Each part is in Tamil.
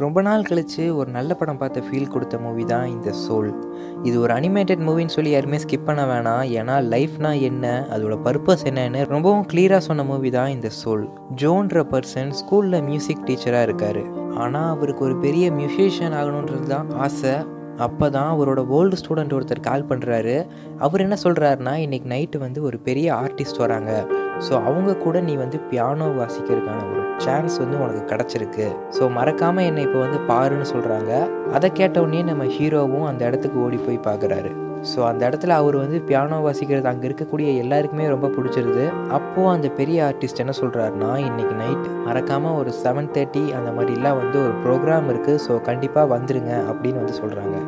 ரொம்ப நாள் கழித்து ஒரு நல்ல படம் பார்த்த ஃபீல் கொடுத்த மூவி தான் இந்த சோல் இது ஒரு அனிமேட்டட் மூவின்னு சொல்லி யாருமே ஸ்கிப் பண்ண வேணாம். ஏன்னா லைஃப்னா என்ன அதோட பர்பஸ் என்னன்னு ரொம்பவும் கிளியராக சொன்ன மூவி தான் இந்த சோல் ஜோன்ற பர்சன் ஸ்கூலில் மியூசிக் டீச்சராக இருக்கார். ஆனால் அவருக்கு ஒரு பெரிய மியூசிஷியன் ஆகணுன்றது தான் ஆசை. அப்போ தான் அவரோட ஓல்டு ஸ்டூடெண்ட் ஒருத்தர் கால் பண்ணுறாரு அவர் என்ன சொல்கிறாருன்னா இன்றைக்கி நைட்டு வந்து ஒரு பெரிய ஆர்டிஸ்ட் வராங்க. ஸோ அவங்க கூட நீ வந்து பியானோ வாசிக்கிறதுக்கான ஒரு சான்ஸ் வந்து உனக்கு கிடச்சிருக்கு. ஸோ மறக்காமல் என்னை இப்போ வந்து பாருன்னு சொல்கிறாங்க அதை கேட்டவுடனே நம்ம ஹீரோவும் அந்த இடத்துக்கு ஓடி போய் பார்க்குறாரு. ஸோ அந்த இடத்துல அவர் வந்து பியானோ வாசிக்கிறது அங்கே இருக்கக்கூடிய எல்லாருக்குமே ரொம்ப பிடிச்சிருது. அப்போது அந்த பெரிய ஆர்டிஸ்ட் என்ன சொல்கிறாருன்னா இன்றைக்கி நைட் மறக்காமல் ஒரு செவன் தேர்ட்டி அந்த மாதிரிலாம் வந்து ஒரு ப்ரோக்ராம் இருக்குது ஸோ கண்டிப்பாக வந்துடுங்க அப்படின்னு வந்து சொல்கிறாங்க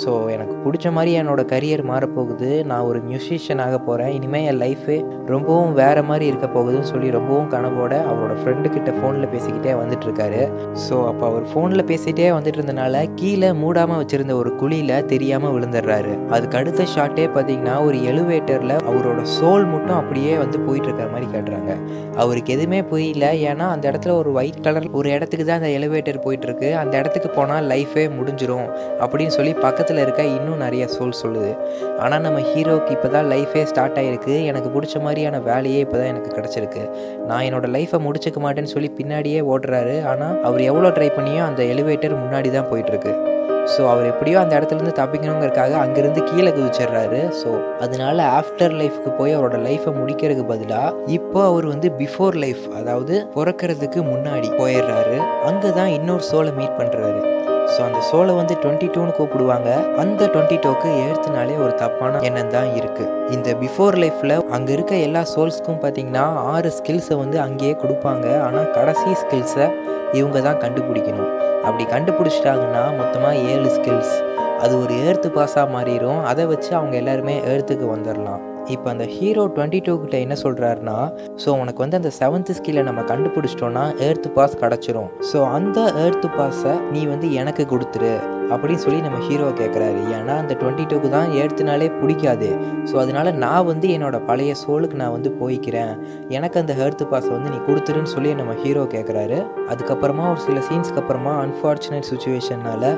ஸோ எனக்கு பிடிச்ச மாதிரி என்னோடய கரியர் மாறப்போகுது. நான் ஒரு மியூசிஷியன் ஆக போகிறேன் இனிமேல் என் லைஃபே ரொம்பவும் வேறு மாதிரி இருக்க போகுதுன்னு சொல்லி ரொம்பவும் கனவோட அவரோட ஃப்ரெண்டுக்கிட்ட ஃபோனில் பேசிக்கிட்டே வந்துட்டுருக்காரு ஸோ அப்போ அவர் ஃபோனில் பேசிகிட்டே வந்துட்டு இருந்தனால கீழே மூடாமல் வச்சுருந்த ஒரு குழியில் தெரியாமல் விழுந்துடுறாரு. அதுக்கு அடுத்த ஷாட்டே பார்த்தீங்கன்னா ஒரு எலிவேட்டரில் அவரோட சோல் மட்டும் அப்படியே வந்து போயிட்டுருக்கிற மாதிரி காட்டுறாங்க. அவருக்கு எதுவுமே புரியல. ஏன்னா அந்த இடத்துல ஒரு ஒயிட் கலர் ஒரு இடத்துக்கு தான் அந்த எலிவேட்டர் போயிட்டுருக்கு அந்த இடத்துக்கு போனால் லைஃபே முடிஞ்சிடும் அப்படின்னு சொல்லி பக்கத்தில் இருக்க இன்னும் நிறைய சோல் சொல்லுது. ஆனால் நம்ம ஹீரோக்கு இப்போ தான் லைஃபே ஸ்டார்ட் ஆகிருக்கு எனக்கு பிடிச்ச மாதிரியான வேலையே இப்போ தான் எனக்கு கிடச்சிருக்கு. நான் என்னோடய லைஃப்பை முடிச்சுக்க மாட்டேன்னு சொல்லி பின்னாடியே ஓடுறாரு. ஆனால் அவர் எவ்வளோ ட்ரை பண்ணியோ அந்த எலிவேட்டர் முன்னாடி தான் போயிட்டுருக்கு. ஸோ அவர் எப்படியோ அந்த இடத்துலேருந்து தப்பிக்கணுங்கிறக்காக அங்கேருந்து கீழே குதிச்சிடுறாரு. ஸோ அதனால ஆஃப்டர் லைஃப்க்கு போய் அவரோட லைஃப்பை முடிக்கிறதுக்கு பதிலாக இப்போ அவர் வந்து பிஃபோர் லைஃப் அதாவது பிறக்கிறதுக்கு முன்னாடி போயிடுறாரு. அங்கே தான் இன்னொரு சோலை மீட் பண்ணுறாரு ஸோ அந்த சோலை வந்து டுவெண்ட்டி டூன்னு கூப்பிடுவாங்க. அந்த டுவெண்ட்டி டூக்கு ஏர்த்துனாலே ஒரு தப்பான எண்ணம் தான் இருக்குது இந்த பிஃபோர் லைஃப்பில் அங்கே இருக்க எல்லா சோல்ஸ்க்கும் பார்த்தீங்கன்னா ஆறு ஸ்கில்ஸை வந்து அங்கேயே கொடுப்பாங்க. ஆனால் கடைசி ஸ்கில்ஸை இவங்க தான் கண்டுபிடிக்கணும். அப்படி கண்டுபிடிச்சிட்டாங்கன்னா மொத்தமாக ஏழு ஸ்கில்ஸ் அது ஒரு ஏர்த்து பாஸாக மாறிடும் அதை வச்சு அவங்க எல்லாருமே ஏர்த்துக்கு வந்துடலாம் இப்போ அந்த ஹீரோ டுவெண்ட்டி டூ கிட்ட என்ன சொல்கிறாருன்னா ஸோ உனக்கு வந்து அந்த செவன்த் ஸ்கில்லை நம்ம கண்டுபிடிச்சிட்டோன்னா ஏர்த்து பாஸ் கிடச்சிரும். ஸோ அந்த ஏர்த்து பாஸை நீ வந்து எனக்கு கொடுத்துரு அப்படின்னு சொல்லி நம்ம ஹீரோ கேட்குறாரு ஏன்னா அந்த டுவெண்ட்டி டூக்கு தான் ஏர்த்துனாலே பிடிக்காது. ஸோ அதனால நான் வந்து என்னோடய பழைய சோலுக்கு நான் வந்து போய்க்கிறேன். எனக்கு அந்த ஹெர்த்து பாஸை வந்து நீ கொடுத்துருன்னு சொல்லி நம்ம ஹீரோ கேட்குறாரு அதுக்கப்புறமா ஒரு சில சீன்ஸ்க்கு அப்புறமா அன்ஃபார்ச்சுனேட் சுச்சுவேஷனால்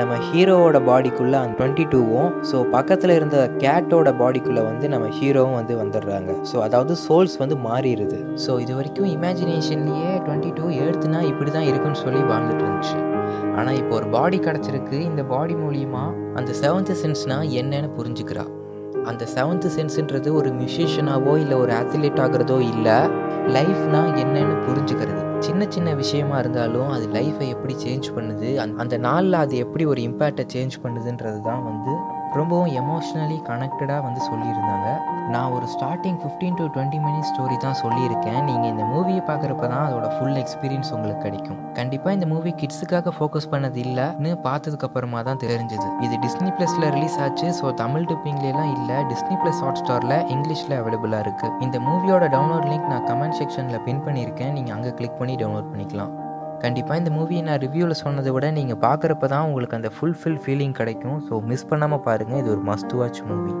நம்ம ஹீரோவோட பாடிக்குள்ளே அந்த டுவெண்ட்டி டூவும் ஸோ பக்கத்தில் இருந்த கேட்டோட பாடிக்குள்ளே வந்து நம்ம ஹீரோவும் வந்து வந்துடுறாங்க. ஸோ அதாவது சோல்ஸ் வந்து மாறிடுது. ஸோ இது வரைக்கும் இமேஜினேஷன்லேயே டுவெண்ட்டி டூ எடுத்துனா இப்படி தான் இருக்குன்னு சொல்லி வாழ்ந்துட்டு இருந்துச்சு. ஆனால் இப்போ ஒரு பாடி கிடச்சிருக்கு. இந்த பாடி மூலியமாக அந்த செவன்த் சென்ஸ்னால் என்னன்னு புரிஞ்சுக்கிறா. அந்த செவன்த் சென்ஸுன்றது ஒரு மியூசிஷியனாவோ இல்லை ஒரு அத்லீட் ஆகிறதோ இல்லை லைஃப்னா என்னன்னு புரிஞ்சுக்கிறது. சின்ன சின்ன விஷயமா இருந்தாலும் அது லைஃப்பை எப்படி சேஞ்ச் பண்ணுது? அந்த நாளில் அது எப்படி ஒரு இம்பேக்டை சேஞ்ச் பண்ணுதுன்றது தான் வந்து ரொம்பவும் எமோஷ்னலி கனெக்டடாக வந்து சொல்லியிருந்தாங்க. நான் ஒரு starting fifteen to twenty minutes story தான் சொல்லியிருக்கேன். நீங்கள் இந்த மூவியை பார்க்குறப்ப தான் அதோட ஃபுல் எக்ஸ்பீரியன்ஸ் உங்களுக்கு கிடைக்கும். கண்டிப்பாக இந்த மூவி கிட்ஸுக்காக ஃபோக்கஸ் பண்ணது இல்லைன்னு பார்த்ததுக்கப்புறமா தான் தெரிஞ்சது. இது டிஸ்னி ப்ளஸில் ரிலீஸ் ஆச்சு. ஸோ தமிழ் டிப்பிங்லாம் இல்லை. டிஸ்னி ப்ளஸ் ஹாட் ஸ்டாரில் இங்கிலீஷில் அவைலபிளாக இருக்குது இந்த மூவியோட டவுன்லோட் லிங்க் நான் கமெண்ட் செக்ஷனில் பின் பண்ணியிருக்கேன். நீங்கள் அங்கே கிளிக் பண்ணி டவுன்லோட் பண்ணிக்கலாம். கண்டிப்பாக இந்த மூவியை நான் ரிவ்யூவில் சொன்னதை விட நீங்கள் பார்க்குறப்ப தான் உங்களுக்கு அந்த ஃபுல்ஃபில் ஃபீலிங் கிடைக்கும். ஸோ மிஸ் பண்ணாமல் பாருங்கள் இது ஒரு மஸ்ட் வாட்ச் மூவி